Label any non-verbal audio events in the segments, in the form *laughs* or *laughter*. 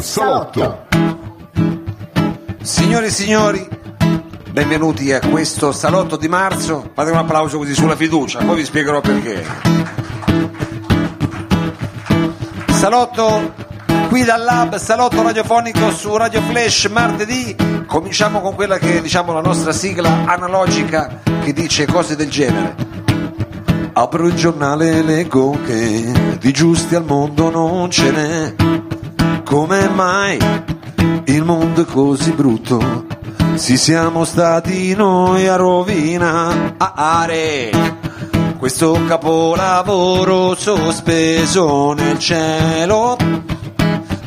Salotto. Signore e signori, benvenuti a questo salotto di marzo. Fate un applauso così sulla fiducia, poi vi spiegherò perché. Salotto qui dal lab, salotto radiofonico su Radio Flash martedì. Cominciamo con quella che è diciamo la nostra sigla analogica che dice cose del genere. Apro il giornale e leggo che di giusti al mondo non ce n'è. Come mai il mondo è così brutto? Si siamo stati noi a rovinare questo capolavoro sospeso nel cielo,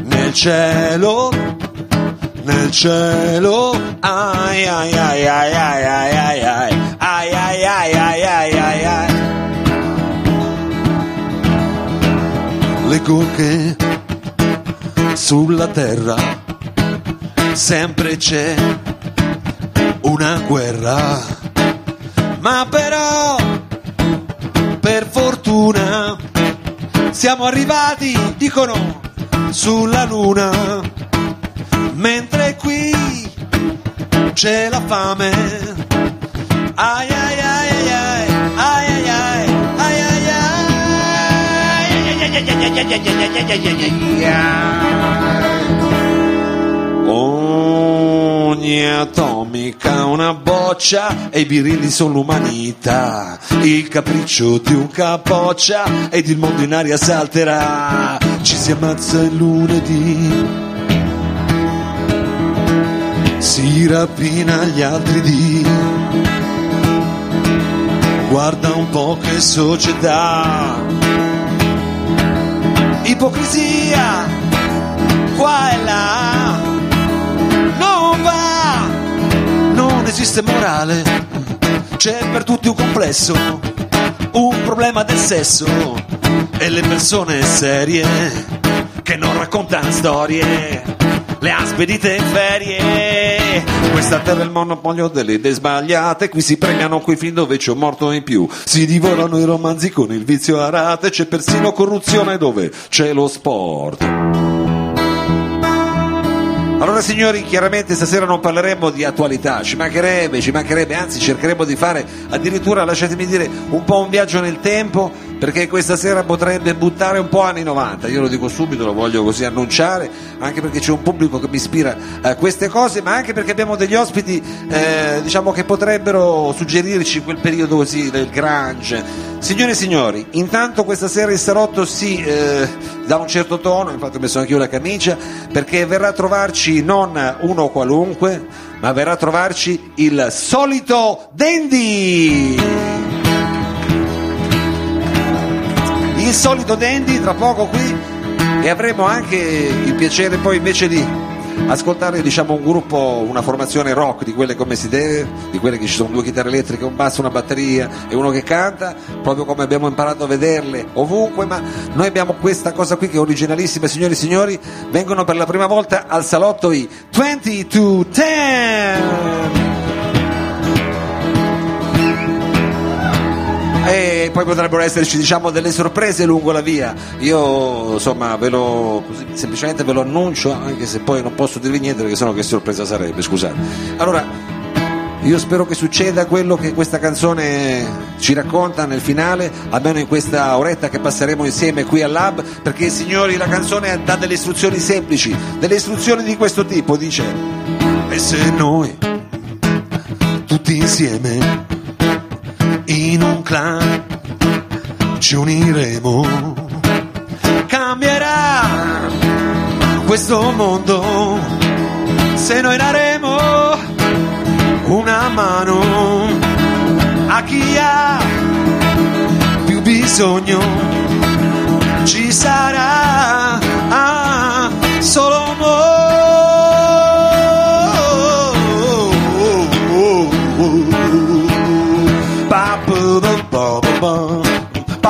nel cielo, nel cielo. Ai ai ai ai ai ai ai ai ai ai ai ai ai ai ai. Leggo che sulla terra. Sempre c'è una guerra, ma però per fortuna siamo arrivati, dicono, sulla luna, mentre qui c'è la fame. Ai ai Ogni atomica una boccia e i birilli sono l'umanità. Il capriccio di un capoccia ed il mondo in aria salterà. Ci si ammazza il lunedì. Si rapina gli altri dì. Guarda un po' che società ipocrisia qua e là. Non va non esiste morale. C'è per tutti un complesso un problema del sesso. E le persone serie che non raccontano storie le ha spedite in ferie questa terra è il monopolio delle idee sbagliate. Qui si premiano quei film dove c'è un morto in più. Si divorano i romanzi con il vizio a rate. C'è persino corruzione dove c'è lo sport. Allora signori, chiaramente stasera non parleremo di attualità, ci mancherebbe, ci mancherebbe, anzi cercheremo di fare addirittura, lasciatemi dire, un po' un viaggio nel tempo, perché questa sera potrebbe buttare un po' anni 90, io lo dico subito, lo voglio così annunciare, anche perché c'è un pubblico che mi ispira a queste cose, ma anche perché abbiamo degli ospiti, eh, diciamo, che potrebbero suggerirci quel periodo così del grunge. Signore e signori, intanto questa sera il salotto si eh, dà un certo tono, infatti ho messo anche io la camicia, perché verrà a trovarci non uno qualunque, ma verrà a trovarci il solito Dandy! Il solito Dandy tra poco qui e avremo anche il piacere poi invece di ascoltare diciamo un gruppo, una formazione rock di quelle come si deve, di quelle che ci sono due chitarre elettriche, un basso, una batteria e uno che canta, proprio come abbiamo imparato a vederle ovunque, ma noi abbiamo questa cosa qui che è originalissima, signori e signori, vengono per la prima volta al salotto i 2210! Poi potrebbero esserci diciamo delle sorprese lungo la via. Io insomma ve lo così, semplicemente ve lo annuncio, anche se poi non posso dirvi niente perché sennò che sorpresa sarebbe, scusate. Allora, io spero che succeda quello che questa canzone ci racconta nel finale, almeno in questa oretta che passeremo insieme qui al lab, perché signori la canzone dà delle istruzioni semplici, delle istruzioni di questo tipo, dice E se noi tutti insieme in un clan ci uniremo. Cambierà questo mondo se noi daremo una mano a chi ha più bisogno. Ci sarà ah, solo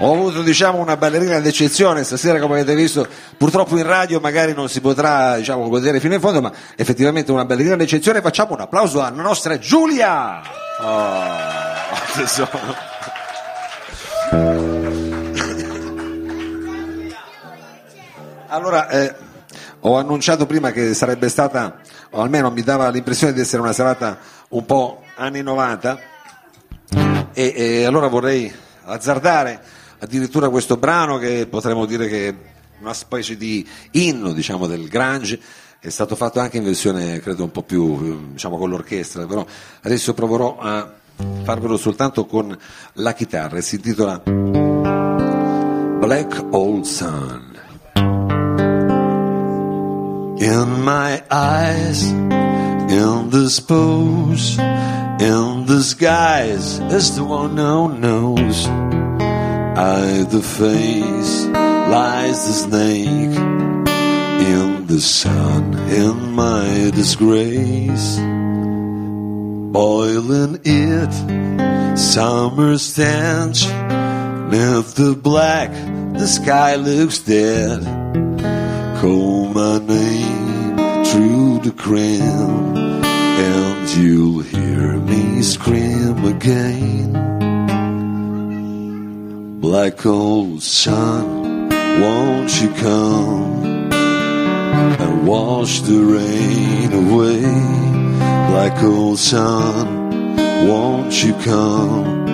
Ho avuto diciamo una ballerina d'eccezione stasera come avete visto, purtroppo in radio magari non si potrà diciamo, godere fino in fondo, ma effettivamente una ballerina d'eccezione. Facciamo un applauso alla nostra Giulia! Oh. Allora, eh, ho annunciato prima che sarebbe stata, o almeno mi dava l'impressione di essere una serata un po' anni 90, e, e allora vorrei azzardare addirittura questo brano che potremmo dire che è una specie di inno diciamo, del Grange, è stato fatto anche in versione credo un po' più diciamo, con l'orchestra, però adesso proverò a farvelo soltanto con la chitarra, si intitola Black Old Sun. In my eyes, in this pose, in disguise, as the one who knows. I, the face, lies the snake in the sun, in my disgrace. Boiling it, summer stench, neath the black, the sky looks dead. Call my name through the crim, and you'll hear me scream again. Black old sun, won't you come and wash the rain away? Black old sun, won't you come?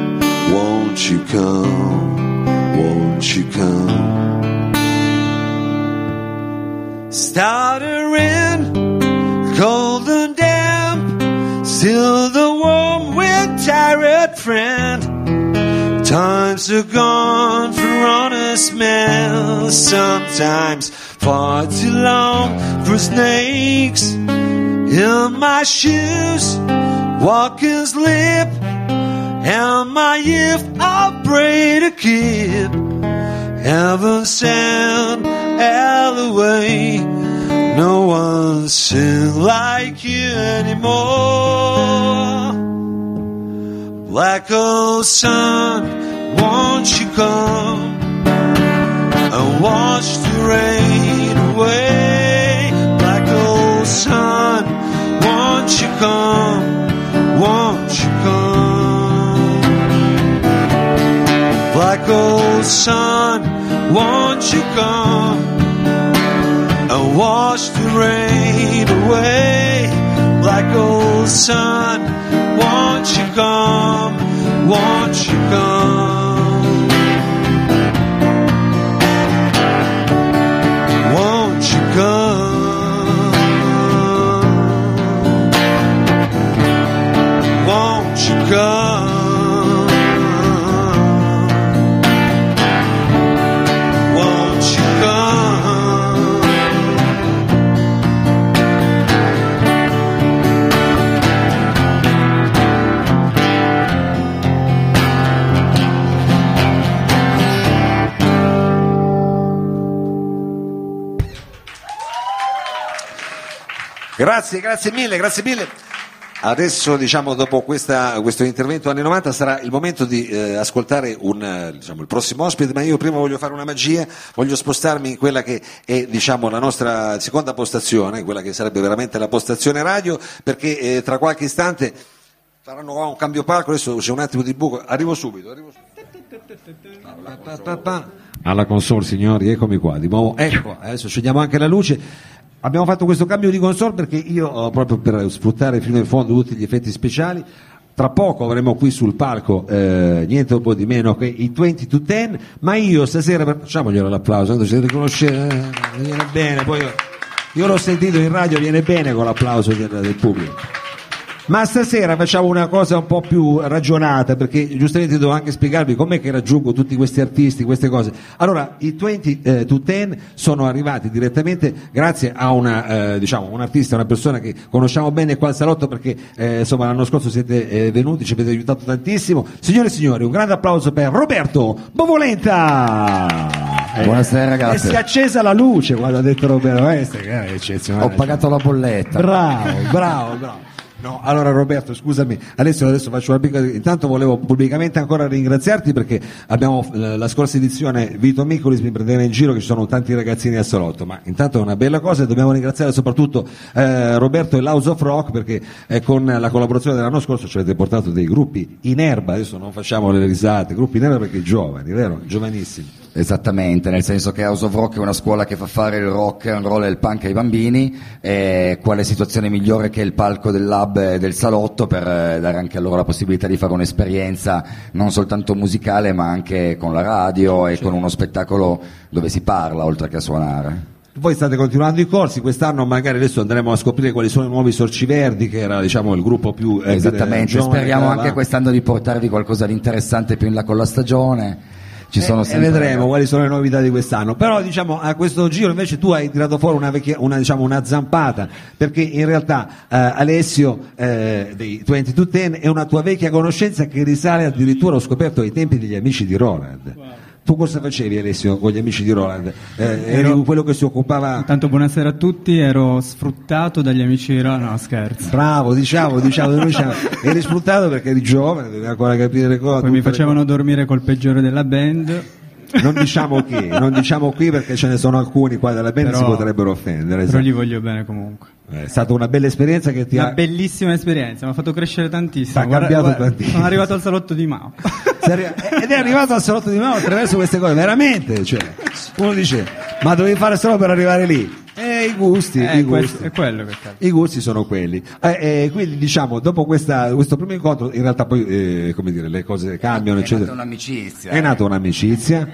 Won't you come? Won't you come? Stuttering, cold and damp, still the warm tired friend. Times are gone for honest men, sometimes far too long for snakes. In my shoes, walking slip, and my if I'll pray to keep. Heaven sent away. No one sing like you anymore. Black old sun, won't you come and wash the rain away? Black old sun, won't you come? Won't you come? Black old sun, won't you come and wash the rain away? Black old sun, won't you come? Won't you come? Grazie, grazie mille, grazie mille. Adesso, diciamo, dopo questa- questo intervento anni 90 sarà il momento di eh, ascoltare un, eh, diciamo, il prossimo ospite, ma io prima voglio fare una magia, voglio spostarmi in quella che è diciamo, la nostra seconda postazione, quella che sarebbe veramente la postazione radio, perché eh, tra qualche istante faranno un cambio palco, adesso c'è un attimo di buco, arrivo subito. Arrivo subito. Alla console signori, eccomi qua, di nuovo, ecco, adesso scegliamo anche la luce. Abbiamo fatto questo cambio di console perché io, eh, proprio per sfruttare fino in fondo tutti gli effetti speciali, tra poco avremo qui sul palco eh, niente po' di meno che i 20 to 10, ma io stasera, facciamoglielo l'applauso, tanto ci riconoscete, eh, viene bene, poi io, io l'ho sentito in radio, viene bene con l'applauso del, del pubblico. Ma stasera facciamo una cosa un po' più ragionata, perché giustamente devo anche spiegarvi com'è che raggiungo tutti questi artisti, queste cose. Allora, i 20 eh, to 10 sono arrivati direttamente grazie a una, eh, diciamo, un artista, una persona che conosciamo bene qua al salotto, perché eh, insomma l'anno scorso siete eh, venuti, ci avete aiutato tantissimo. Signore e signori, un grande applauso per Roberto Bovolenta! Buonasera E ragazzi. si è accesa la luce quando ha detto Roberto, eh, è eccezionale. Ho pagato la bolletta. Bravo, bravo, bravo. No, allora Roberto, scusami, adesso, adesso faccio una piccola... Intanto volevo pubblicamente ancora ringraziarti perché abbiamo eh, la scorsa edizione Vito Micolis mi prendeva in giro che ci sono tanti ragazzini al salotto, ma intanto è una bella cosa e dobbiamo ringraziare soprattutto eh, Roberto e l'House of Rock perché eh, con la collaborazione dell'anno scorso ci avete portato dei gruppi in erba, adesso non facciamo le risate, gruppi in erba perché giovani, vero? Giovanissimi. Esattamente, nel senso che House of Rock è una scuola che fa fare il rock and roll e il punk ai bambini, e quale situazione migliore che il palco del lab e del salotto per eh, dare anche a loro la possibilità di fare un'esperienza non soltanto musicale ma anche con la radio e con uno spettacolo dove si parla oltre che a suonare. Voi state continuando i corsi, quest'anno magari adesso andremo a scoprire quali sono i nuovi Sorci Verdi, che era diciamo il gruppo più eh, Esattamente, giovane speriamo che anche quest'anno di portarvi qualcosa di interessante più in là con la stagione. Ci sono e, sempre e vedremo quali sono le novità di quest'anno. Però diciamo a questo giro invece tu hai tirato fuori una, vecchia, una, diciamo, una zampata, perché in realtà eh, Alessio eh, dei 20 to 10 è una tua vecchia conoscenza che risale addirittura, ho scoperto, ai tempi degli amici di Roland. Tu cosa facevi Alessio con gli amici di Roland? Eh, eri Ero- quello che si occupava... Intanto buonasera a tutti, ero sfruttato dagli amici di Roma, no scherzo. Bravo, diciamo, diciamo, *laughs* diciamo, eri sfruttato perché eri giovane, dovevi ancora capire le cose. Poi mi tutte le facevano dormire col peggiore della band, Non diciamo chi, non diciamo qui perché ce ne sono alcuni qua della band che si potrebbero offendere. però gli voglio bene comunque. È stata una bella esperienza che ti Una ha... bellissima esperienza, mi ha fatto crescere tantissimo. Cambiato Guarda- tantissimo. Sono arrivato al salotto di Mao. *laughs* Ed è arrivato al salotto di Mao attraverso queste cose, veramente. Cioè, uno dice, ma dovevi fare solo per arrivare lì. E i gusti, Eh, i gusti. è quello che cambia. I gusti sono quelli. Eh, eh, quindi diciamo, dopo questa- questo primo incontro, in realtà poi, eh, come dire, le cose cambiano, È eccetera. nata un'amicizia. È nata un'amicizia.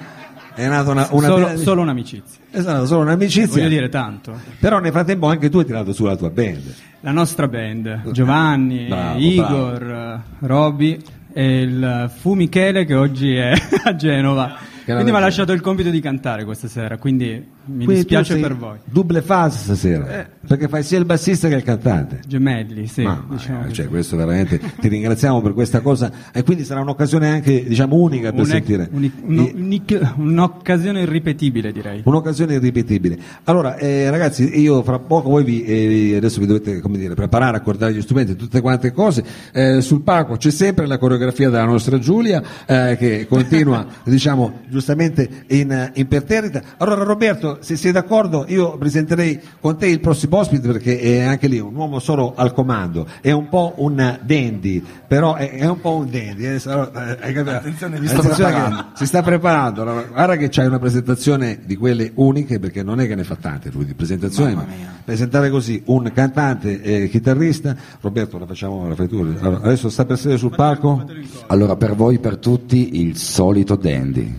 È nata una, una solo, bella- solo un'amicizia. È stata solo un'amicizia. Voglio dire tanto. Però nel frattempo anche tu hai tirato su la tua band. La nostra band, Giovanni, Bravo, Igor, eh, Roby e il Fu Michele che oggi è *laughs* a Genova. Quindi mi ha lasciato il compito di cantare questa sera, quindi mi Quindi dispiace per voi. Double fase stasera. Perché fai sia il bassista che il cantante. Gemelli, sì. Mamma diciamo cioè, questo veramente ti ringraziamo per questa cosa e quindi sarà un'occasione anche diciamo unica per Un- sentire uni- uno- I- unic- un'occasione irripetibile direi. un'occasione irripetibile. Allora, eh, ragazzi, io fra poco voi vi, eh, adesso vi dovete come dire, preparare, accordare gli strumenti, tutte quante cose. Eh, sul palco c'è sempre la coreografia della nostra Giulia eh, che continua, *laughs* diciamo, giustamente in, imperterrita. Allora, Roberto, se sei d'accordo, io presenterei con te il prossimo ospite perché è anche lì un uomo solo al comando, è un po' un dandy, però è, è un po' un dandy. eh, allora, eh? Attenzione, mi sto Attenzione si sta preparando. Allora, guarda che c'hai una presentazione di quelle uniche perché non è che ne fa tante lui di presentazioni, ma presentare così un cantante e chitarrista, Roberto la facciamo, la fai tu. Allora, adesso sta per sedere sul palco. Allora, per voi, per tutti, il solito dandy.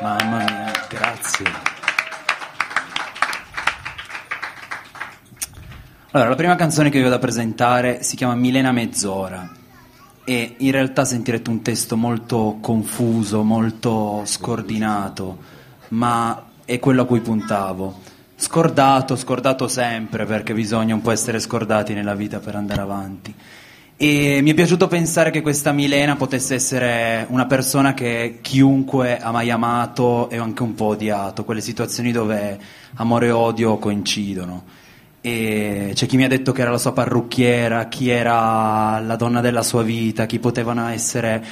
Mamma mia, grazie. Allora, la prima canzone che vi ho da presentare si chiama Milena Mezz'ora e in realtà sentirete un testo molto confuso, molto scordinato, ma è quello a cui puntavo. Scordato, scordato sempre perché bisogna un po' essere scordati nella vita per andare avanti. E mi è piaciuto pensare che questa Milena potesse essere una persona che chiunque ha mai amato e anche un po' odiato, quelle situazioni dove amore e odio coincidono. E c'è chi mi ha detto che era la sua parrucchiera, chi era la donna della sua vita, chi potevano essere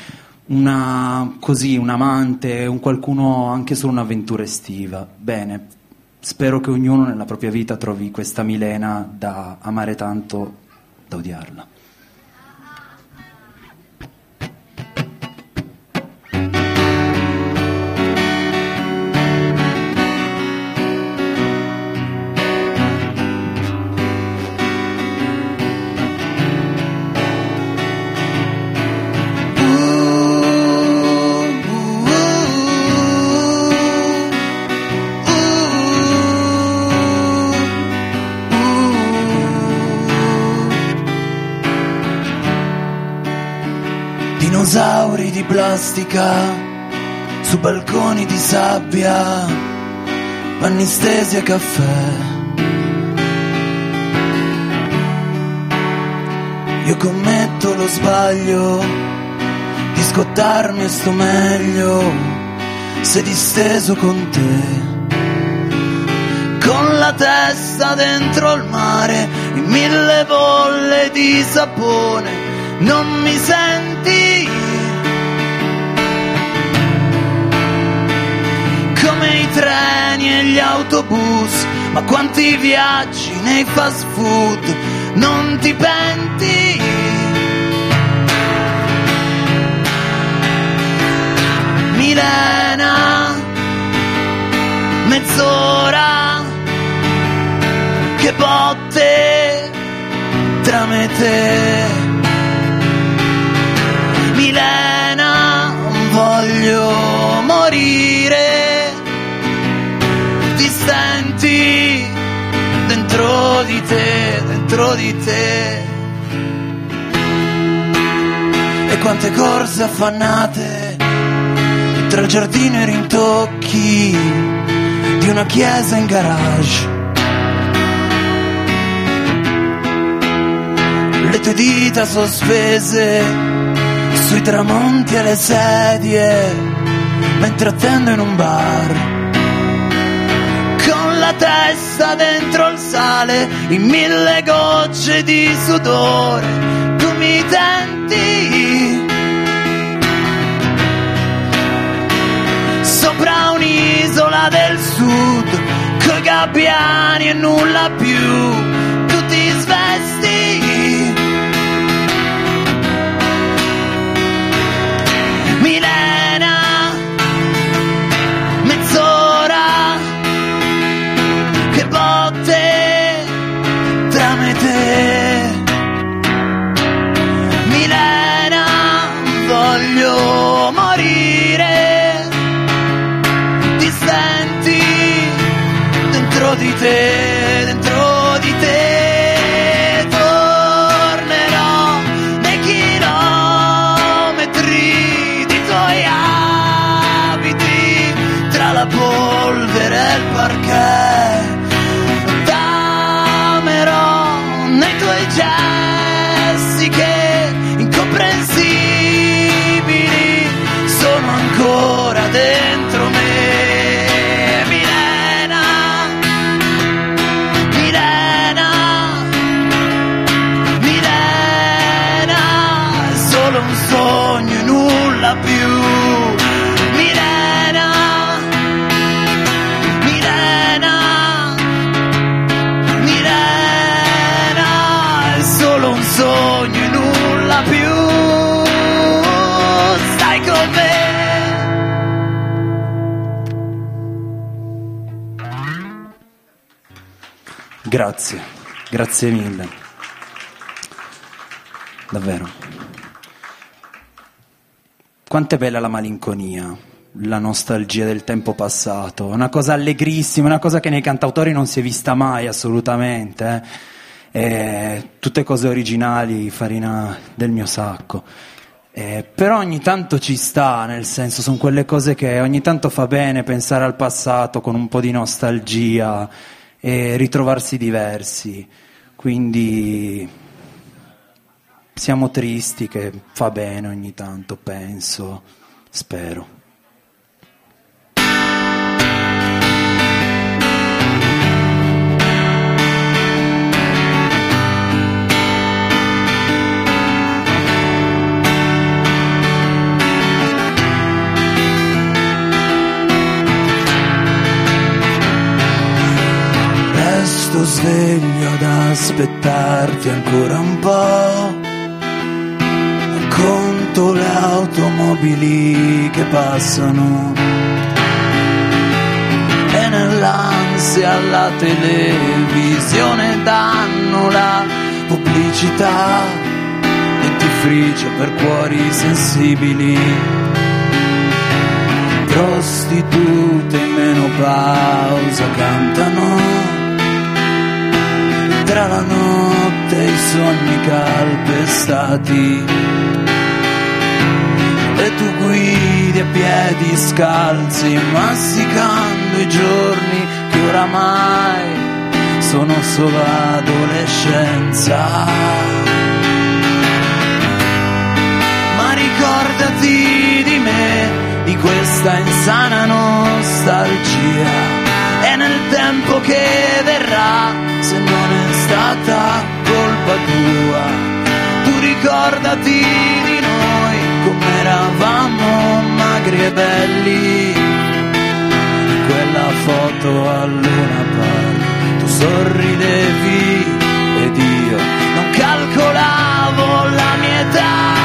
una, così, un amante, un qualcuno anche solo un'avventura estiva. Bene, spero che ognuno nella propria vita trovi questa Milena da amare tanto da odiarla. Di plastica su balconi di sabbia, panni stesi e caffè. Io commetto lo sbaglio di scottarmi e sto meglio se disteso con te. Con la testa dentro il mare, in mille bolle di sapone, non mi senti? Come i treni e gli autobus, ma quanti viaggi nei fast food, non ti penti? Milena, mezz'ora, che botte tra me e te. Milena, voglio morire, dentro di te, dentro di te. E quante corse affannate tra il giardino e i rintocchi di una chiesa in garage. Le tue dita sospese sui tramonti e le sedie mentre attendo in un bar. Testa dentro il sale in mille gocce di sudore, tu mi tenti. sopra un'isola del sud, coi gabbiani e nulla più, di te, Grazie, grazie mille. Davvero. Quanto è bella la malinconia, la nostalgia del tempo passato, una cosa allegrissima, una cosa che nei cantautori non si è vista mai assolutamente. eh. Eh, tutte cose originali, farina del mio sacco. Eh, però ogni tanto ci sta, nel senso, sono quelle cose che ogni tanto fa bene pensare al passato con un po' di nostalgia e ritrovarsi diversi. Quindi siamo tristi che fa bene ogni tanto, penso, spero. Resto sveglio ad aspettarti ancora un po'. Conto le automobili che passano. E nell'ansia alla televisione danno la pubblicità e ti frigge per cuori sensibili prostitute in menopausa cantano tra la notte e i sogni calpestati e tu guidi a piedi scalzi, masticando i giorni che oramai sono solo adolescenza. Ma ricordati di me, di questa insana nostalgia. E nel tempo che verrà, se non è stata colpa tua, tu ricordati di noi come eravamo magri e belli. Quella foto a Luna Park tu sorridevi ed io non calcolavo la mia età.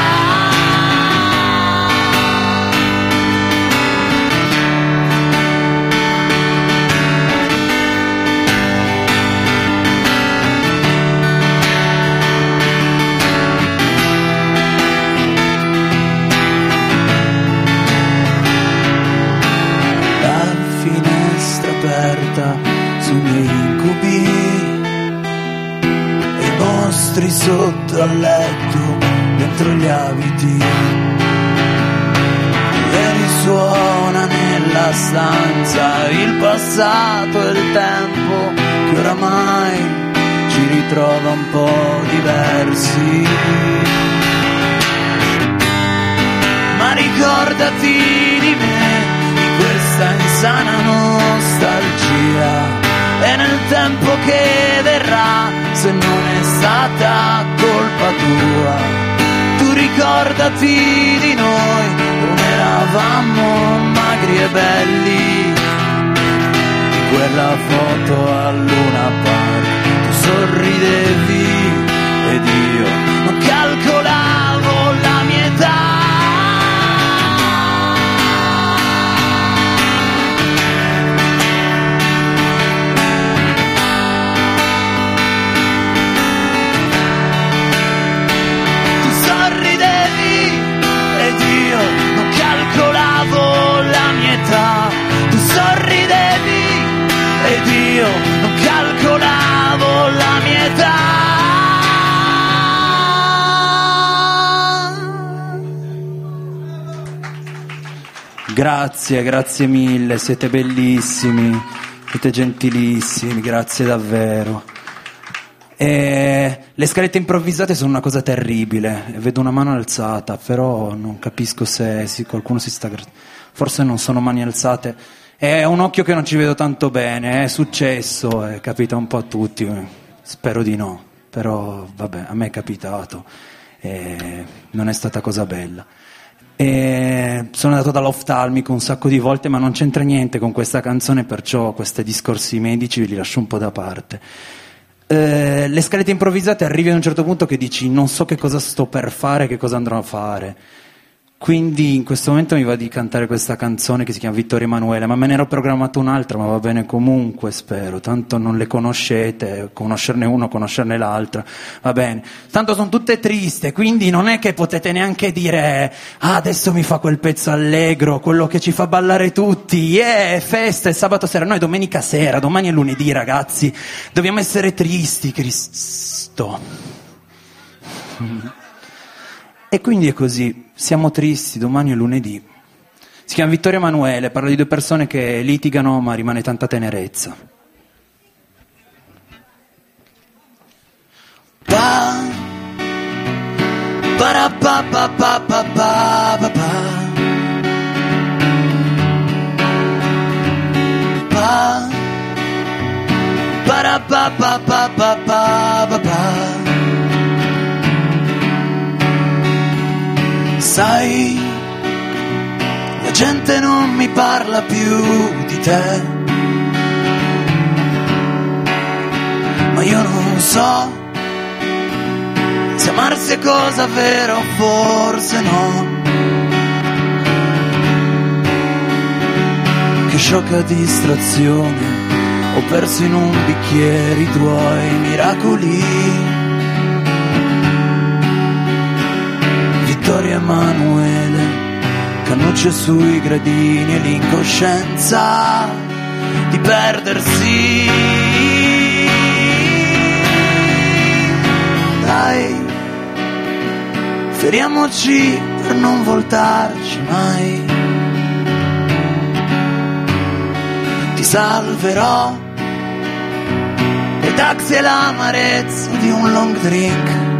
Aperta sui miei incubi e i mostri sotto al letto dentro gli abiti. E risuona nella stanza il passato e il tempo che oramai ci ritrova un po' diversi. Ma ricordati di me, questa insana nostalgia. E nel tempo che verrà, se non è stata colpa tua, tu ricordati di noi, come eravamo magri e belli. In quella foto a Luna Park, tu sorridevi ed io non calcolavo la mia età. Tu sorridevi ed io non calcolavo la mia età. Grazie, grazie mille, siete bellissimi, siete gentilissimi, grazie davvero. E le scalette improvvisate sono una cosa terribile. Vedo una mano alzata, però non capisco se qualcuno si sta. Forse non sono mani alzate. È un occhio che non ci vedo tanto bene. È successo, è capita un po' a tutti. Spero di no. Però vabbè, a me è capitato. E non è stata cosa bella. E sono andato dall'oftalmico un sacco di volte, ma non c'entra niente con questa canzone, perciò questi discorsi medici li lascio un po' da parte. Eh, le scalette improvvisate arrivi a un certo punto che dici non so che cosa sto per fare, che cosa andrò a fare. Quindi in questo momento mi va di cantare questa canzone che si chiama Vittorio Emanuele, ma me ne ero programmato un'altra, ma va bene comunque, spero. Tanto non le conoscete, conoscerne uno, conoscerne l'altra, va bene. Tanto sono tutte triste, quindi non è che potete neanche dire ah, adesso mi fa quel pezzo allegro, quello che ci fa ballare tutti, yeah, festa, è sabato sera, noi domenica sera, domani è lunedì ragazzi, dobbiamo essere tristi, Cristo. E quindi è così, siamo tristi, domani è lunedì. Si chiama Vittorio Emanuele, parla di due persone che litigano ma rimane tanta tenerezza. Pa, para pa pa pa pa pa pa pa. Pa, para pa pa pa pa pa pa. Sai, la gente non mi parla più di te. Ma io non so se amarsi è cosa vera o forse no. Che sciocca distrazione ho perso in un bicchiere i tuoi miracoli. Vittorio Emanuele, cannucce sui gradini e l'incoscienza di perdersi. Dai, feriamoci per non voltarci mai. Ti salverò dai taxi e l'amarezza di un long drink.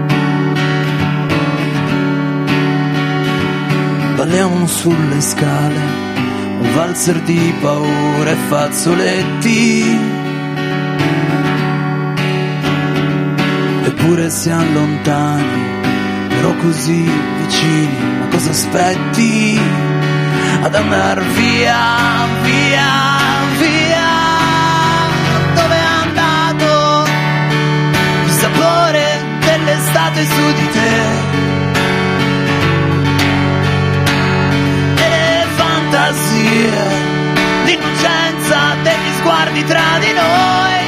Balliamo sulle scale, un valzer di paura e fazzoletti. Eppure siamo lontani, però così vicini, ma cosa aspetti? Ad andar via, via, via, dove è andato il sapore dell'estate su di te? Fantasie, l'innocenza degli sguardi tra di noi.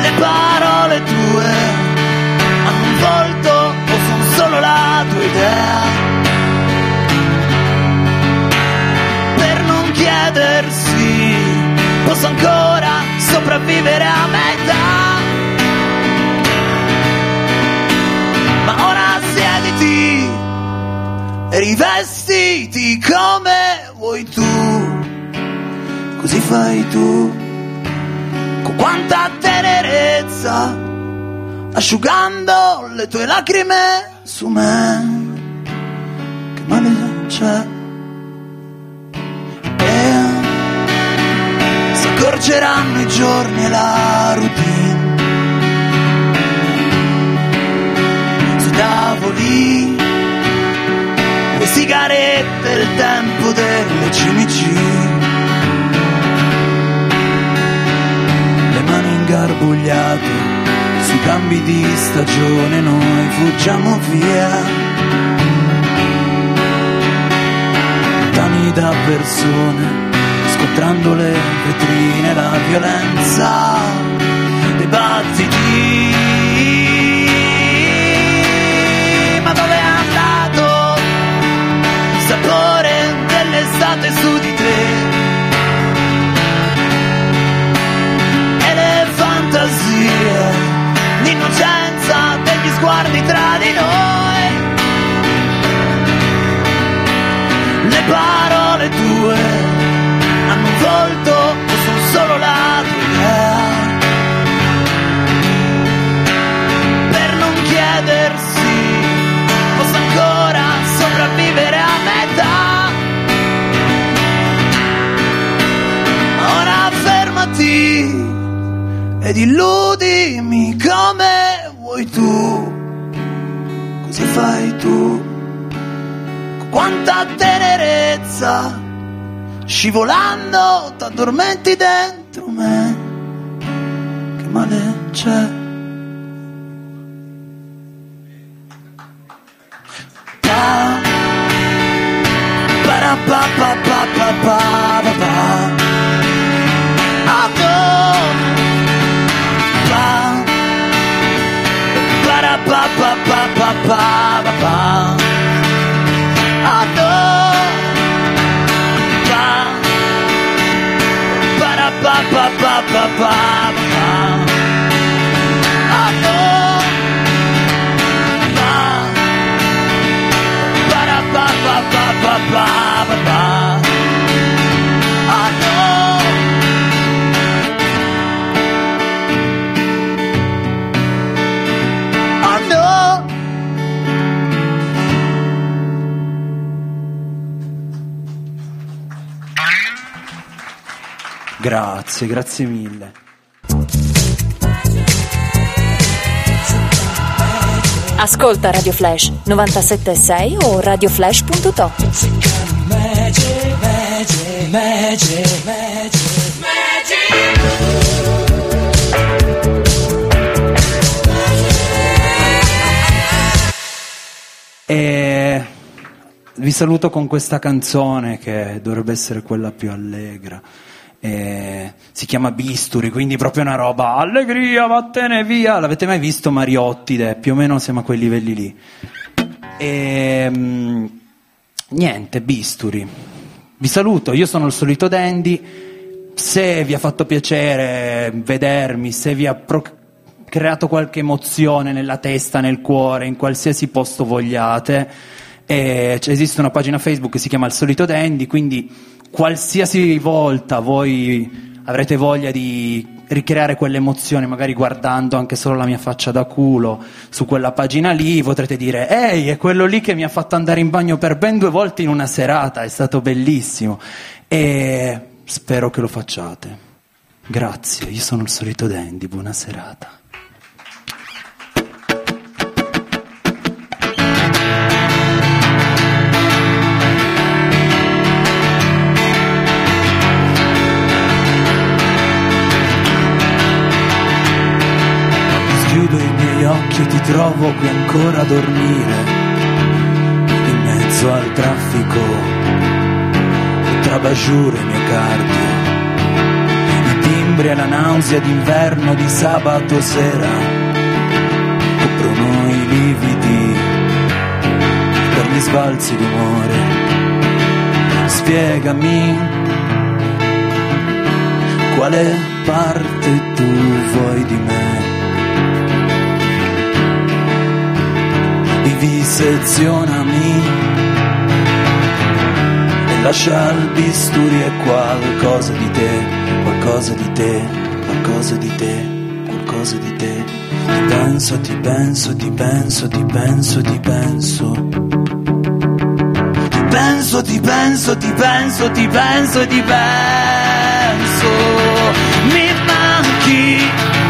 Le parole tue hanno un volto o sono solo la tua idea. Per non chiedersi, posso ancora sopravvivere a metà. Rivestiti come vuoi tu, così fai tu, con quanta tenerezza, asciugando le tue lacrime su me, che male c'è. E si accorgeranno i giorni e la routine. Sui tavoli tempo delle CMC le mani ingarbugliate sui cambi di stagione noi fuggiamo via. Lontani da persone scontrando le vetrine la violenza dei battiti dell'estate su di te. E le fantasie l'innocenza degli sguardi tra di noi. Le parole tue hanno un volto o sono solo la ed illudimi come vuoi tu. Così fai tu. Quanta tenerezza scivolando t'addormenti dentro me. Che male c'è. Pa pa pa pa pa pa pa Grazie, grazie mille. Ascolta Radio Flash 976 o radioflash.to. E vi saluto con questa canzone che dovrebbe essere quella più allegra. E si chiama Bisturi, quindi proprio una roba allegria, vattene via. L'avete mai visto Mariottide? Più o meno siamo a quei livelli lì. E mm, niente, Bisturi. Vi saluto, io sono il solito Dandy. Se vi ha fatto piacere vedermi, se vi ha pro- creato qualche emozione nella testa, nel cuore, in qualsiasi posto vogliate. E c- esiste una pagina Facebook che si chiama Il Solito Dandy, quindi qualsiasi volta voi avrete voglia di ricreare quell'emozione, magari guardando anche solo la mia faccia da culo su quella pagina lì, potrete dire: Ehi, è quello lì che mi ha fatto andare in bagno per ben due volte in una serata, è stato bellissimo. E spero che lo facciate. Grazie, io sono il solito Dandy, buona serata. Schiudo i miei occhi e ti trovo qui ancora a dormire, in mezzo al traffico, tra Bajur e miocardio, i timbri e la nausea d'inverno di sabato sera, coprono i lividi per gli sbalzi d'umore. Spiegami quale parte tu vuoi di me. Vivisezionami e lascia al bisturi e qualcosa di te, qualcosa di te, qualcosa di te, qualcosa di te. Ti penso, ti penso, ti penso, ti penso, ti penso. Ti penso, ti penso, ti penso, ti penso, ti penso. Mi manchi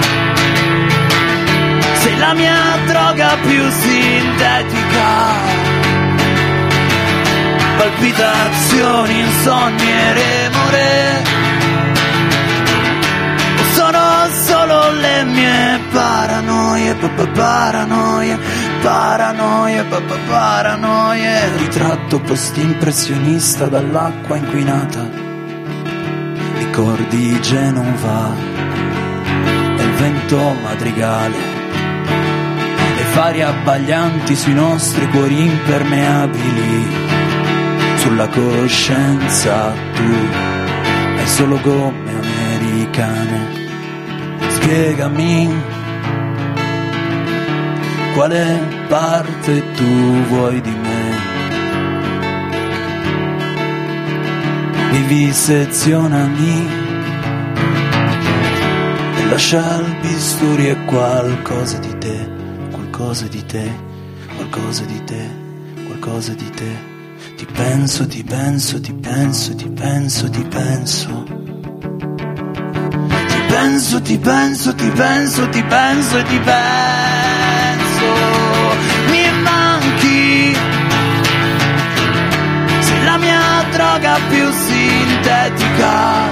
la mia droga più sintetica. Palpitazioni, insonni e remore. Sono solo le mie paranoie, pa- pa- paranoie, paranoie, pa- pa- paranoie. Ritratto post-impressionista dall'acqua inquinata. Ricordi Genova il vento madrigale fari abbaglianti sui nostri cuori impermeabili. Sulla coscienza tu hai solo gomme americane. Spiegami quale parte tu vuoi di me. Vivisezionami e lascia al bisturi e qualcosa di qualcosa di te, qualcosa di te, qualcosa di te. Ti penso, ti penso, ti penso, ti penso, ti penso. Ti penso, ti penso, ti penso, ti penso e ti penso. Mi manchi. Sei la mia droga più sintetica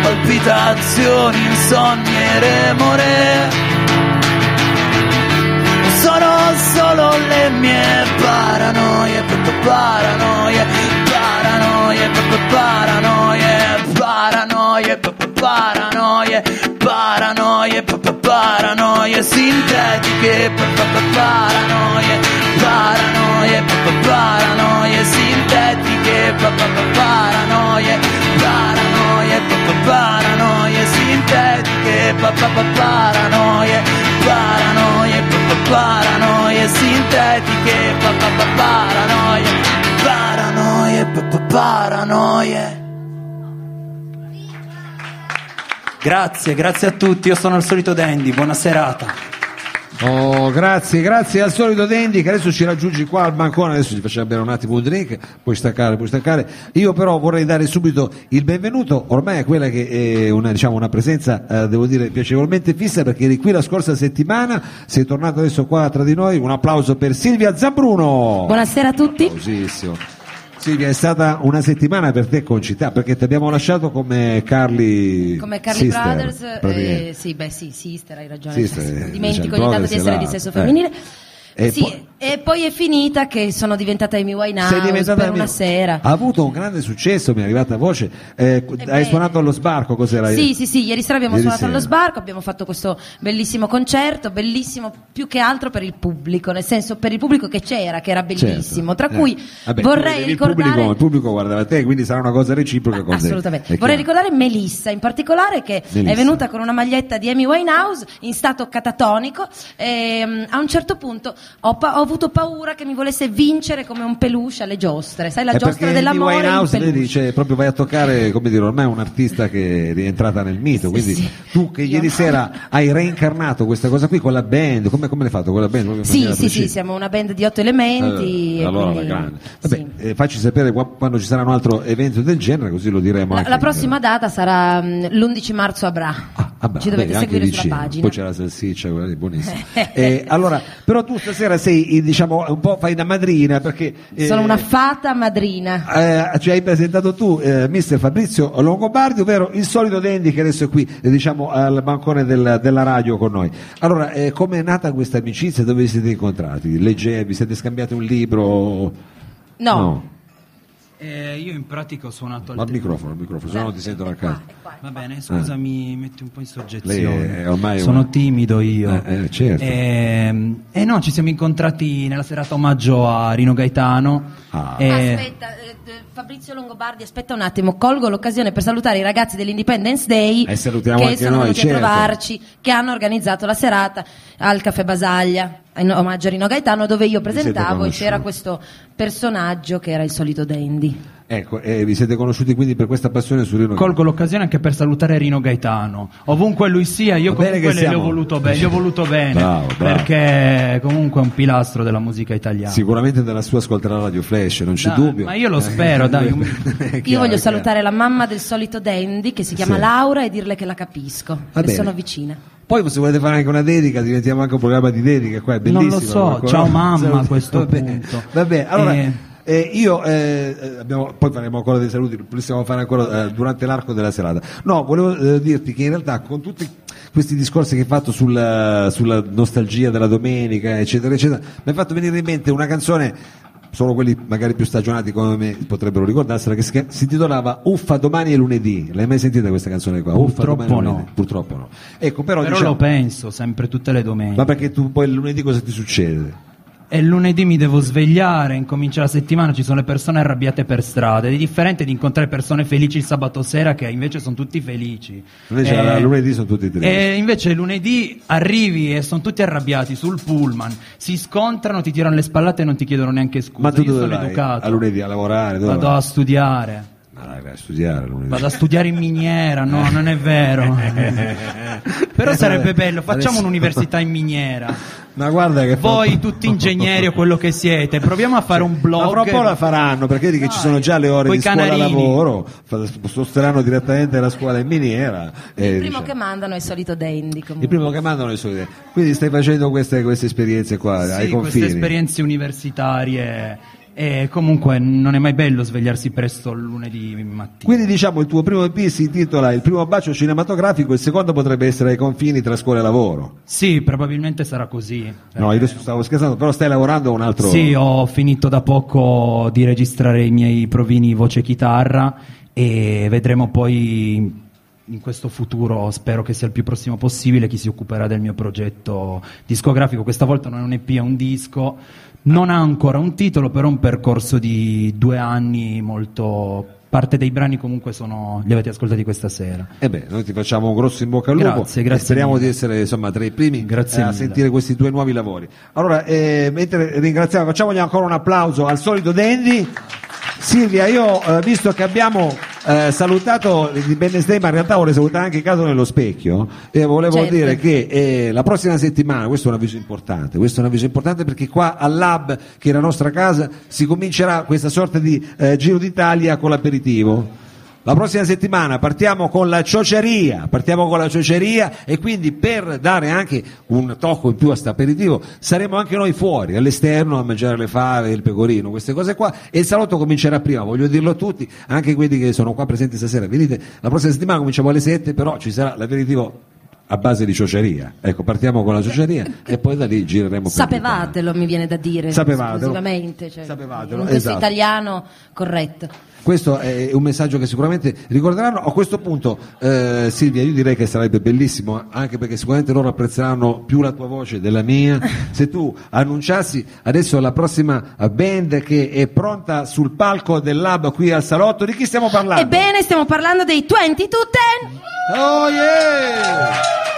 palpitazioni, insonni remore. Sono solo le mie paranoie, pa- pa- paranoie, paranoie, pa- pa- paranoie, paranoie, pa- pa- paranoie, paranoie, pa- pa- paranoie, sintetiche, pa- pa- pa- paranoie, paranoie, pa- pa- paranoie, sintetiche, pa- pa- pa- paranoie, paranoie, pa- pa- paranoie, sintetiche, pa- pa- pa- paranoie, paranoie, pa- pa- paranoie, sintetiche, pa- pa- pa- paranoie, paranoie, pa- pa- paranoie. Grazie, grazie a tutti, io sono il solito Dandy, buona serata. Oh, grazie, grazie al solito Dandy che adesso ci raggiungi qua al bancone, adesso ci facciamo bere un attimo un drink, puoi staccare, puoi staccare. Io però vorrei dare subito il benvenuto, ormai a quella che è una, diciamo, una presenza, eh, devo dire, piacevolmente fissa perché eri qui la scorsa settimana, sei tornato adesso qua tra di noi, un applauso per Silvia Zambruno. Buonasera a tutti. Applausissimo. Silvia, è stata una settimana per te concitata perché ti abbiamo lasciato come Carly Come Carly Sister, Brothers, praticamente. eh, sì, beh sì, sister, hai ragione. Sister, cioè, eh, dimentico ogni tanto brothers di essere di sesso eh. femminile. E sì, poi- e poi è finita che sono diventata Amy Winehouse sei diventata per mia- una sera. Ha avuto un grande successo, mi è arrivata voce. Eh, hai bene. suonato allo sbarco, cos'era? Sì, sì, sì, ieri sera abbiamo Ieri suonato allo sera. sbarco, abbiamo fatto questo bellissimo concerto, bellissimo più che altro per il pubblico, nel senso per il pubblico che c'era, che era bellissimo, Certo. tra cui Eh. Vabbè, vorrei ricordare... Il pubblico, il pubblico guardava te, quindi sarà una cosa reciproca con te. Assolutamente. Vorrei ricordare Melissa in particolare che Melissa. è venuta con una maglietta di Amy Winehouse in stato catatonico e mm, a un certo punto ho, pa- ho avuto paura che mi volesse vincere come un peluche alle giostre, sai la Eh, giostra dell'amore Amy in Winehouse vedi, cioè, proprio vai a toccare, come dire, ormai è un'artista che è rientrata nel mito. Quindi sì. tu che Io ieri no. sera hai reincarnato questa cosa qui con la band, come, come l'hai fatto con la band? In Sì, sì, sì, siamo una band di otto elementi. Eh, allora quindi- grande. Vabbè, sì. eh, facci sapere qua- quando ci sarà un altro evento del genere, così lo diremo La, la prossima data sarà mm, l'11 marzo a Bra. Ah, beh, Ci dovete beh, seguire sulla pagina. Poi c'è la salsiccia, quella lì, buonissima. *laughs* Eh, allora, però tu stasera sei, eh, diciamo, un po' fai da madrina perché. eh, Sono una fata madrina. eh, ci hai presentato tu, eh, mister Fabrizio Longobardi, ovvero il solito Dandy che adesso è qui, eh, diciamo, al bancone del- della radio con noi. Allora, come è nata questa amicizia? Dove vi siete incontrati? Leggevi, vi siete scambiati un libro? No. Eh, io in pratica ho suonato al Al microfono, al microfono, se no non ti sentono a casa. Va bene, scusa, mi metti un po' in Lei soggezione. è ormai Sono una- timido io. Eh, eh, certo. Ehm, E no, ci siamo incontrati nella serata omaggio a Rino Gaetano. Ah. E- Aspetta, eh, eh, Fabrizio Longobardi, aspetta un attimo, colgo l'occasione per salutare i ragazzi dell'Independence Day Eh, che sono noi, venuti certo. a trovarci, che hanno organizzato la serata al Caffè Basaglia in omaggio a Rino Gaetano dove io presentavo e c'era questo personaggio che era il solito Dandy. Ecco, e vi siete conosciuti quindi per questa passione su Rino Colgo l'occasione anche per salutare Rino Gaetano. Ovunque lui sia, io Va bene comunque che le, le ho voluto, be- gli ho voluto *laughs* bene. Bravo, bravo. Perché comunque è un pilastro della musica italiana. Sicuramente dalla sua ascolterà Radio Flash, non c'è Dai, dubbio. ma io lo spero, *laughs* dai. È Io chiaro, voglio è salutare la mamma del solito Dandy che si chiama Sì. Laura e dirle che la capisco, Va le bene. sono vicina. Poi se volete fare anche una dedica, diventiamo anche un programma di dedica, qua è Non bellissimo. lo so, ciao mamma a questo Vabbè, punto. Vabbè, allora Eh. Eh, io eh, eh, abbiamo- poi faremo ancora dei saluti, possiamo fare ancora eh, durante l'arco della serata. No, volevo eh, dirti che in realtà con tutti questi discorsi che hai fatto sulla, sulla nostalgia della domenica, eccetera, eccetera, mi hai fatto venire in mente una canzone. Solo quelli magari più stagionati come me potrebbero ricordarsela, che si, intitolava Uffa domani è lunedì. L'hai mai sentita questa canzone qua? Uffa Purtroppo no. lunedì. Purtroppo no. Ecco, però, Però diciamo, lo penso sempre tutte le domeniche. ma perché tu poi il lunedì cosa ti succede? E lunedì mi devo svegliare, incomincia la settimana, ci sono le persone arrabbiate per strada. Ed è differente di incontrare persone felici il sabato sera che invece sono tutti felici. Invece Eh, la- lunedì sono tutti tristi. E invece lunedì arrivi e sono tutti arrabbiati sul pullman, si scontrano, ti tirano le spallate e non ti chiedono neanche scusa. Ma tu Io sono vai? educato. A lunedì a lavorare? Dove Vado vai? a studiare. Dai, vai a studiare lunedì. Vado a studiare in miniera, no, non è vero. *laughs* Però sarebbe bello, facciamo Adesso- un'università in miniera. Ma guarda che Voi tutti ingegneri o quello che siete, proviamo a fare un blog. Ma fra un po' la faranno perché vedi che ci sono già le ore di scuola canarini. lavoro, fa- sposteranno direttamente la scuola in miniera. e, Il primo diciamo, che mandano è il solito Dandy. comunque. il primo che mandano le sue idee. Quindi stai facendo queste, queste esperienze qua ai Sì, confini. queste esperienze universitarie e comunque non è mai bello svegliarsi presto lunedì mattina. Quindi diciamo il tuo primo EP si intitola Il primo bacio cinematografico, il secondo potrebbe essere ai confini tra scuola e lavoro. Sì, probabilmente sarà così. No, io stavo scherzando, però stai lavorando a un altro... Sì, ho finito da poco di registrare i miei provini voce e chitarra e vedremo poi in questo futuro, spero che sia il più prossimo possibile, chi si occuperà del mio progetto discografico. Questa volta non è un EP, è un disco. Non ha ancora un titolo, però un percorso di due anni molto... Parte dei brani comunque sono... li avete ascoltati questa sera. E beh, noi ti facciamo un grosso in bocca al lupo Grazie, grazie speriamo mille. di essere insomma tra i primi Grazie eh, a sentire questi tuoi nuovi lavori. Allora, eh, mentre ringraziamo, facciamogli ancora un applauso al solito Dandy. Silvia, io eh, visto che abbiamo eh, salutato di Day, ma in realtà vorrei salutare anche Cato nello specchio, e volevo Certo. dire che eh, la prossima settimana, questo è un avviso importante, questo è un avviso importante perché qua al Lab, che è la nostra casa, si comincerà questa sorta di eh, Giro d'Italia con l'aperitivo. La prossima settimana partiamo con la ciociaria, partiamo con la ciociaria e quindi per dare anche un tocco in più a sta aperitivo saremo anche noi fuori, all'esterno a mangiare le fave, il pecorino, queste cose qua e il salotto comincerà prima, voglio dirlo a tutti, anche quelli che sono qua presenti stasera, venite, la prossima settimana cominciamo alle 7, però ci sarà l'aperitivo a base di ciociaria. Ecco, partiamo con la ciociaria e poi da lì gireremo Sapevatelo, mi viene da dire. Sapevatelo. cioè, Sapevatelo, in questo esatto. italiano corretto. Questo è un messaggio che sicuramente ricorderanno. A questo punto, eh, Silvia, io direi che sarebbe bellissimo, anche perché sicuramente loro apprezzeranno più la tua voce della mia, *laughs* se tu annunciassi adesso la prossima band che è pronta sul palco del Lab qui al salotto. Di chi stiamo parlando? Ebbene, stiamo parlando dei 20 to 10. Oh yeah!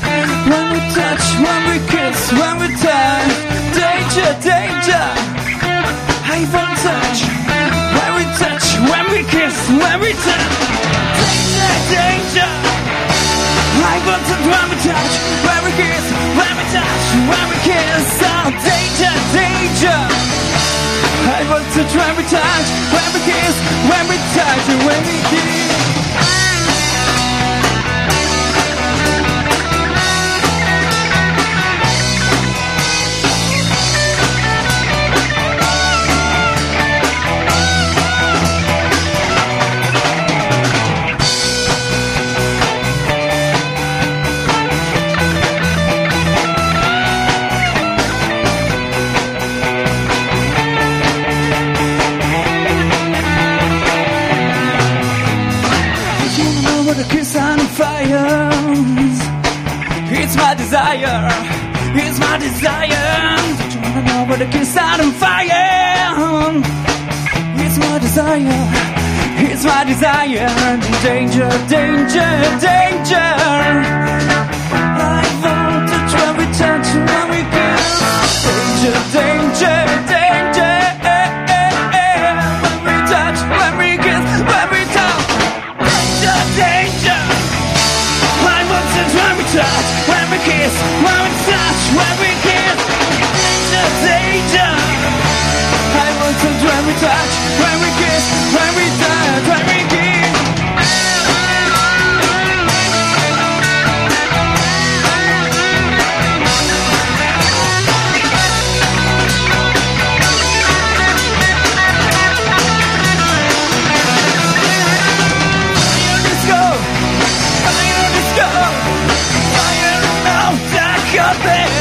we touch, when we kiss, when we touch. Danger, danger. I will touch when we touch, when we kiss, when we touch. Danger, danger. I want to when we touch, when we kiss, when we touch, when we kiss. Oh, danger, danger. I want to try we touch, when we kiss, when we touch, when we kiss. Desire. Danger, danger, danger. I want to try we touch when we. Danger, danger, danger. fuerte.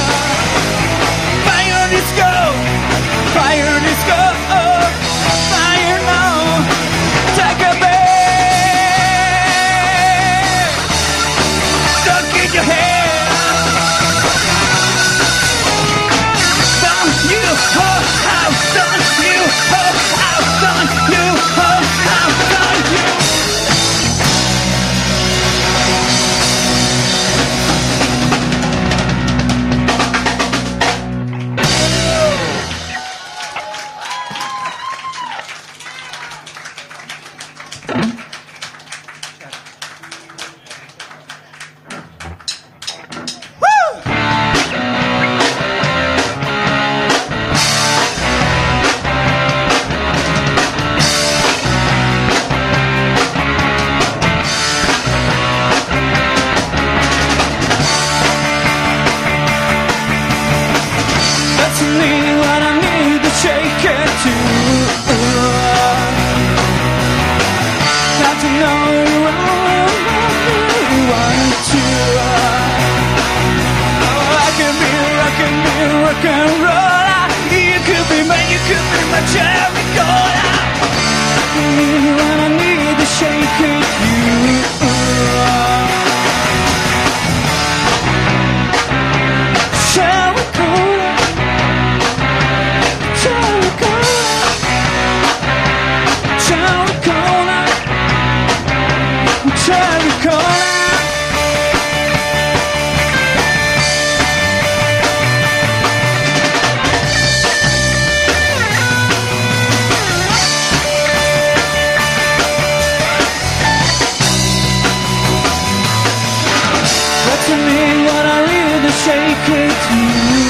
sacred to you.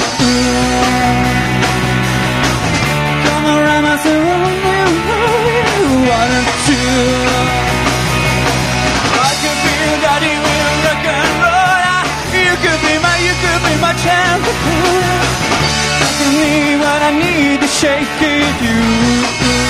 Come around, I say, oh, what a tune. I could be your daddy with a rock and roll. You could be my, you could be my champion. Give me what I need to shake it, you.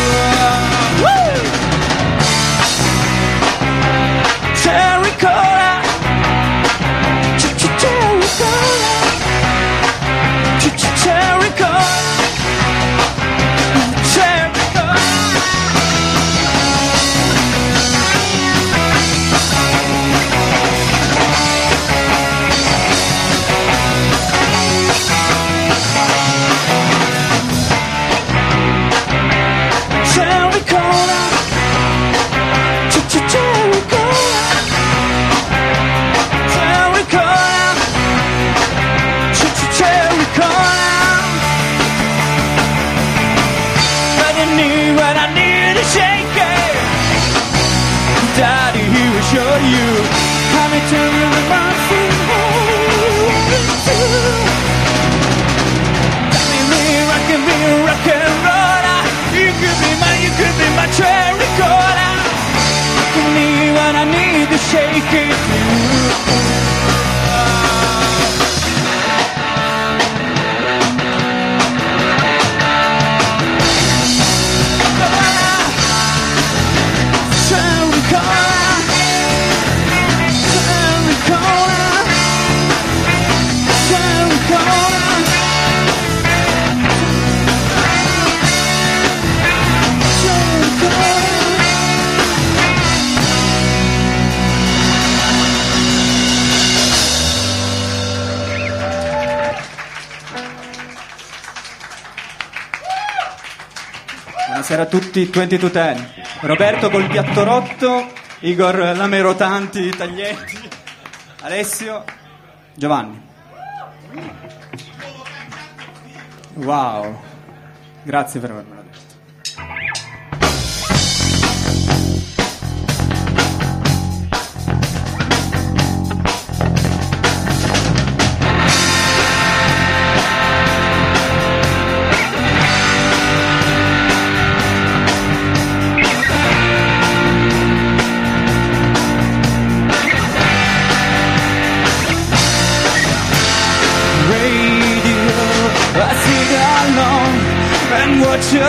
when I need the shaking. buonasera a tutti, ten Roberto col piatto rotto, Igor Lamerotanti, Taglietti, Alessio, Giovanni. Wow, grazie per avermelo. 这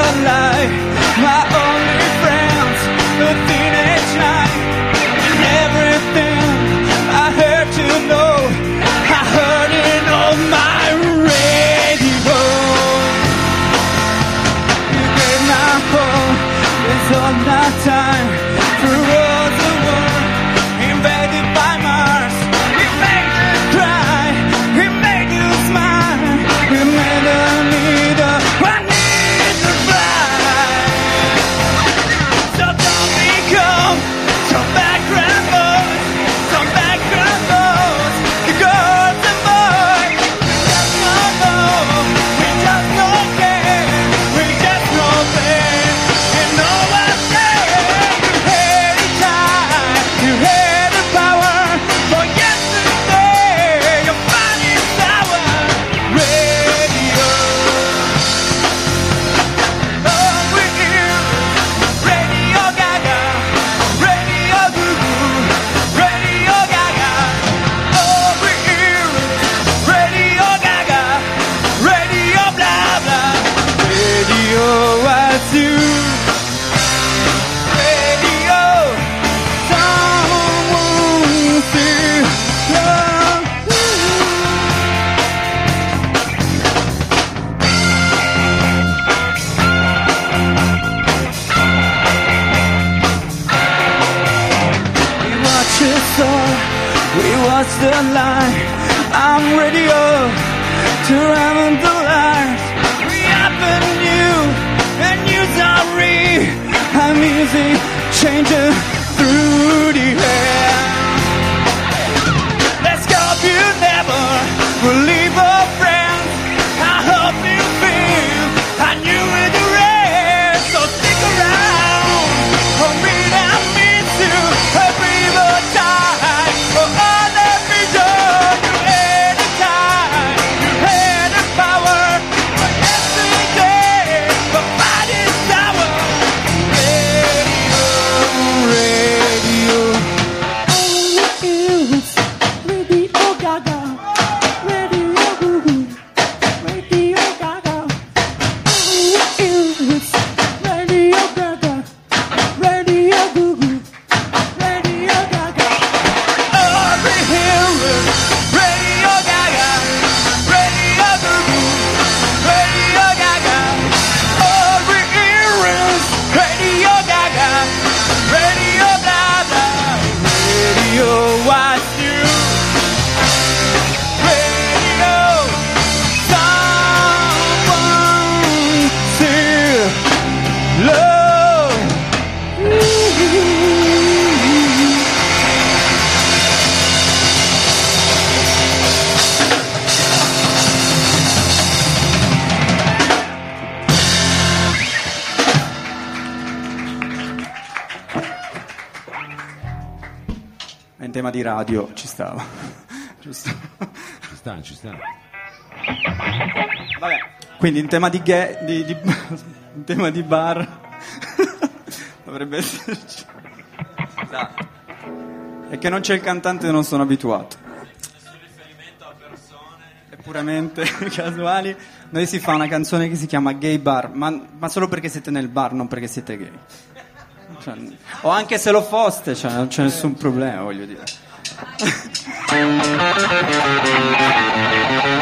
tema di radio ci stava. *laughs* Giusto. Ci sta, ci sta. Vabbè, quindi in tema di, gay, di, di- *laughs* in tema di bar *laughs* dovrebbe esserci. Esatto. E che non c'è il cantante non sono abituato. E puramente casuali. Noi si fa una canzone che si chiama Gay Bar, ma, ma solo perché siete nel bar, non perché siete gay. Cioè, o anche se lo foste, cioè, non c'è nessun problema, voglio dire. *laughs*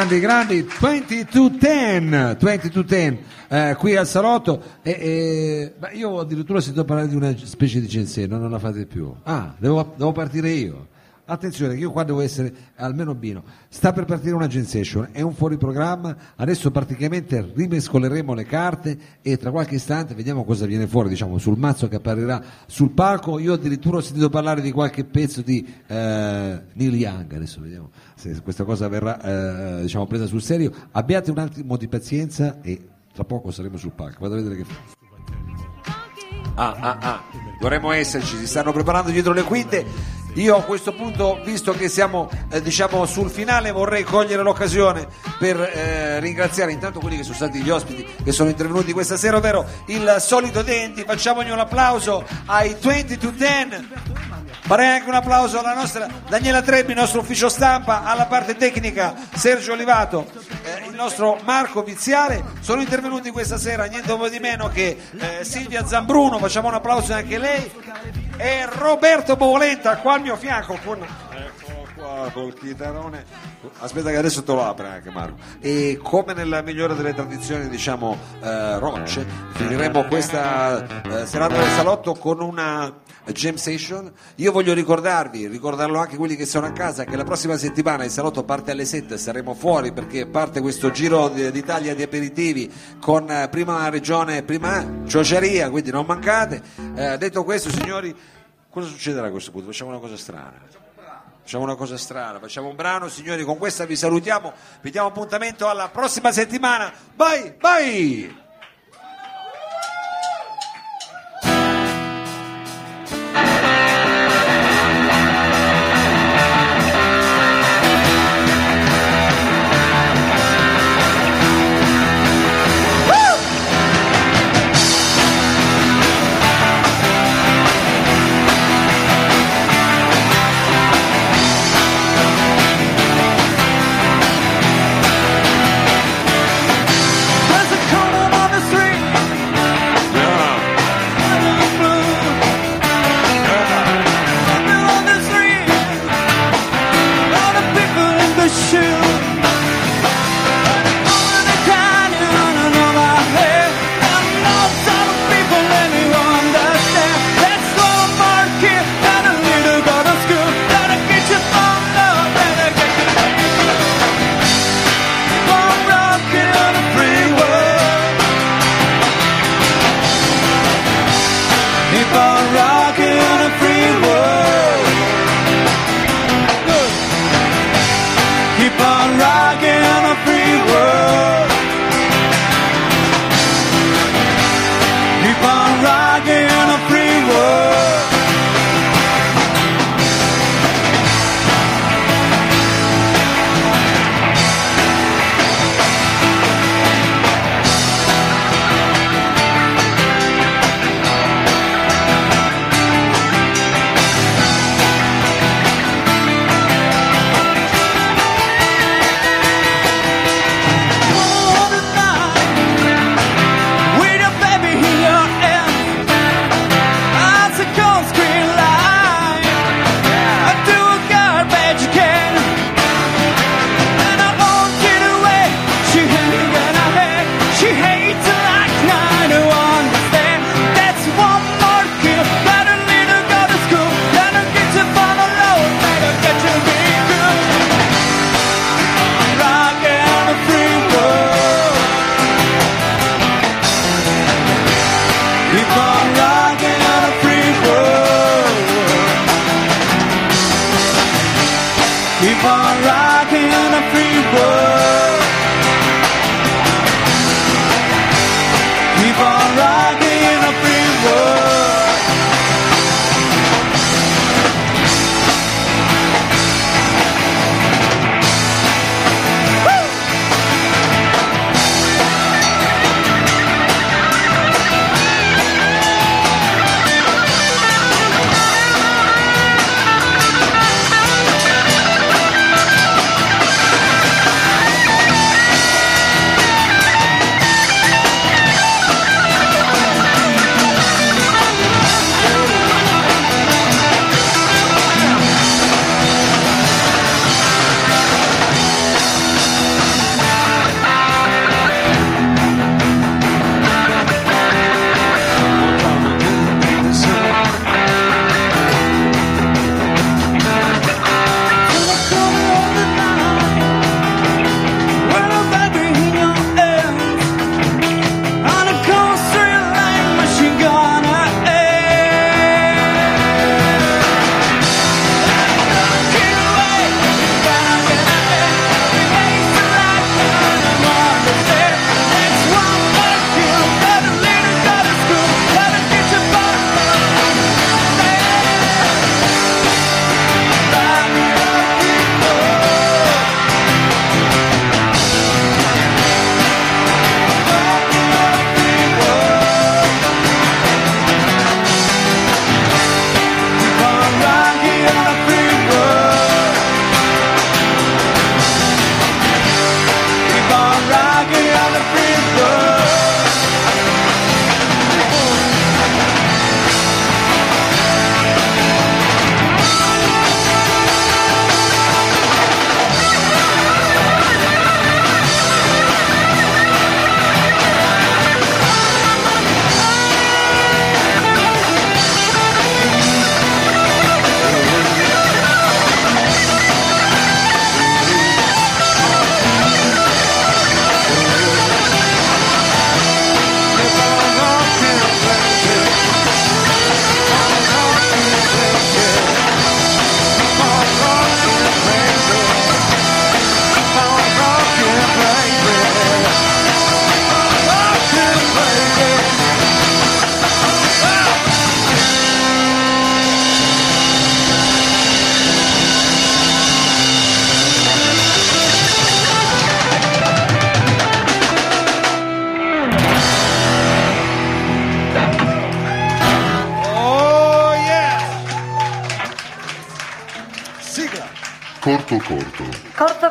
Grandi, grandi, grandi, 20 to 10, 20 to 10, eh, qui al salotto. E, e- beh, io addirittura sentito parlare di una specie di censello, non la fate più. Ah, devo, devo partire io. Attenzione, che io qua devo essere almeno bino. Sta per partire una Session, è un fuori programma, adesso praticamente rimescoleremo le carte e tra qualche istante vediamo cosa viene fuori, diciamo, sul mazzo che apparirà sul palco. Io addirittura ho sentito parlare di qualche pezzo di eh, Neil Young, adesso vediamo se questa cosa verrà eh, diciamo, presa sul serio. Abbiate un attimo di pazienza e tra poco saremo sul palco. Vado a vedere che fa. Ah, ah, ah, dovremmo esserci, si stanno preparando dietro le quinte. Io a questo punto, visto che siamo eh, diciamo sul finale, vorrei cogliere l'occasione per eh, ringraziare intanto quelli che sono stati gli ospiti che sono intervenuti questa sera, ovvero il solito Denti. Facciamogli un applauso ai 20 to 10. Farei anche un applauso alla nostra Daniela Trebbi, il nostro ufficio stampa, alla parte tecnica Sergio Olivato, eh, il nostro Marco Viziale. Sono intervenuti questa sera niente di meno che eh, Silvia Zambruno, facciamo un applauso anche a lei, e Roberto Bovolenta qua al mio fianco con Eccolo qua col chitarrone. Aspetta che adesso te lo apre anche Marco. E come nella migliore delle tradizioni, diciamo, eh, rocce, finiremo questa eh, serata del salotto con una jam session. Io voglio ricordarvi, ricordarlo anche quelli che sono a casa, che la prossima settimana il salotto parte alle 7, saremo fuori perché parte questo giro di- d'Italia di aperitivi con eh, prima regione, prima Ciociaria, quindi non mancate. Eh, detto questo, signori, Cosa succederà a questo punto? Facciamo una cosa strana. Facciamo una cosa strana, facciamo un brano, signori, con questa vi salutiamo, vi diamo appuntamento alla prossima settimana. Vai, vai!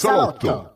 corto. Il salotto.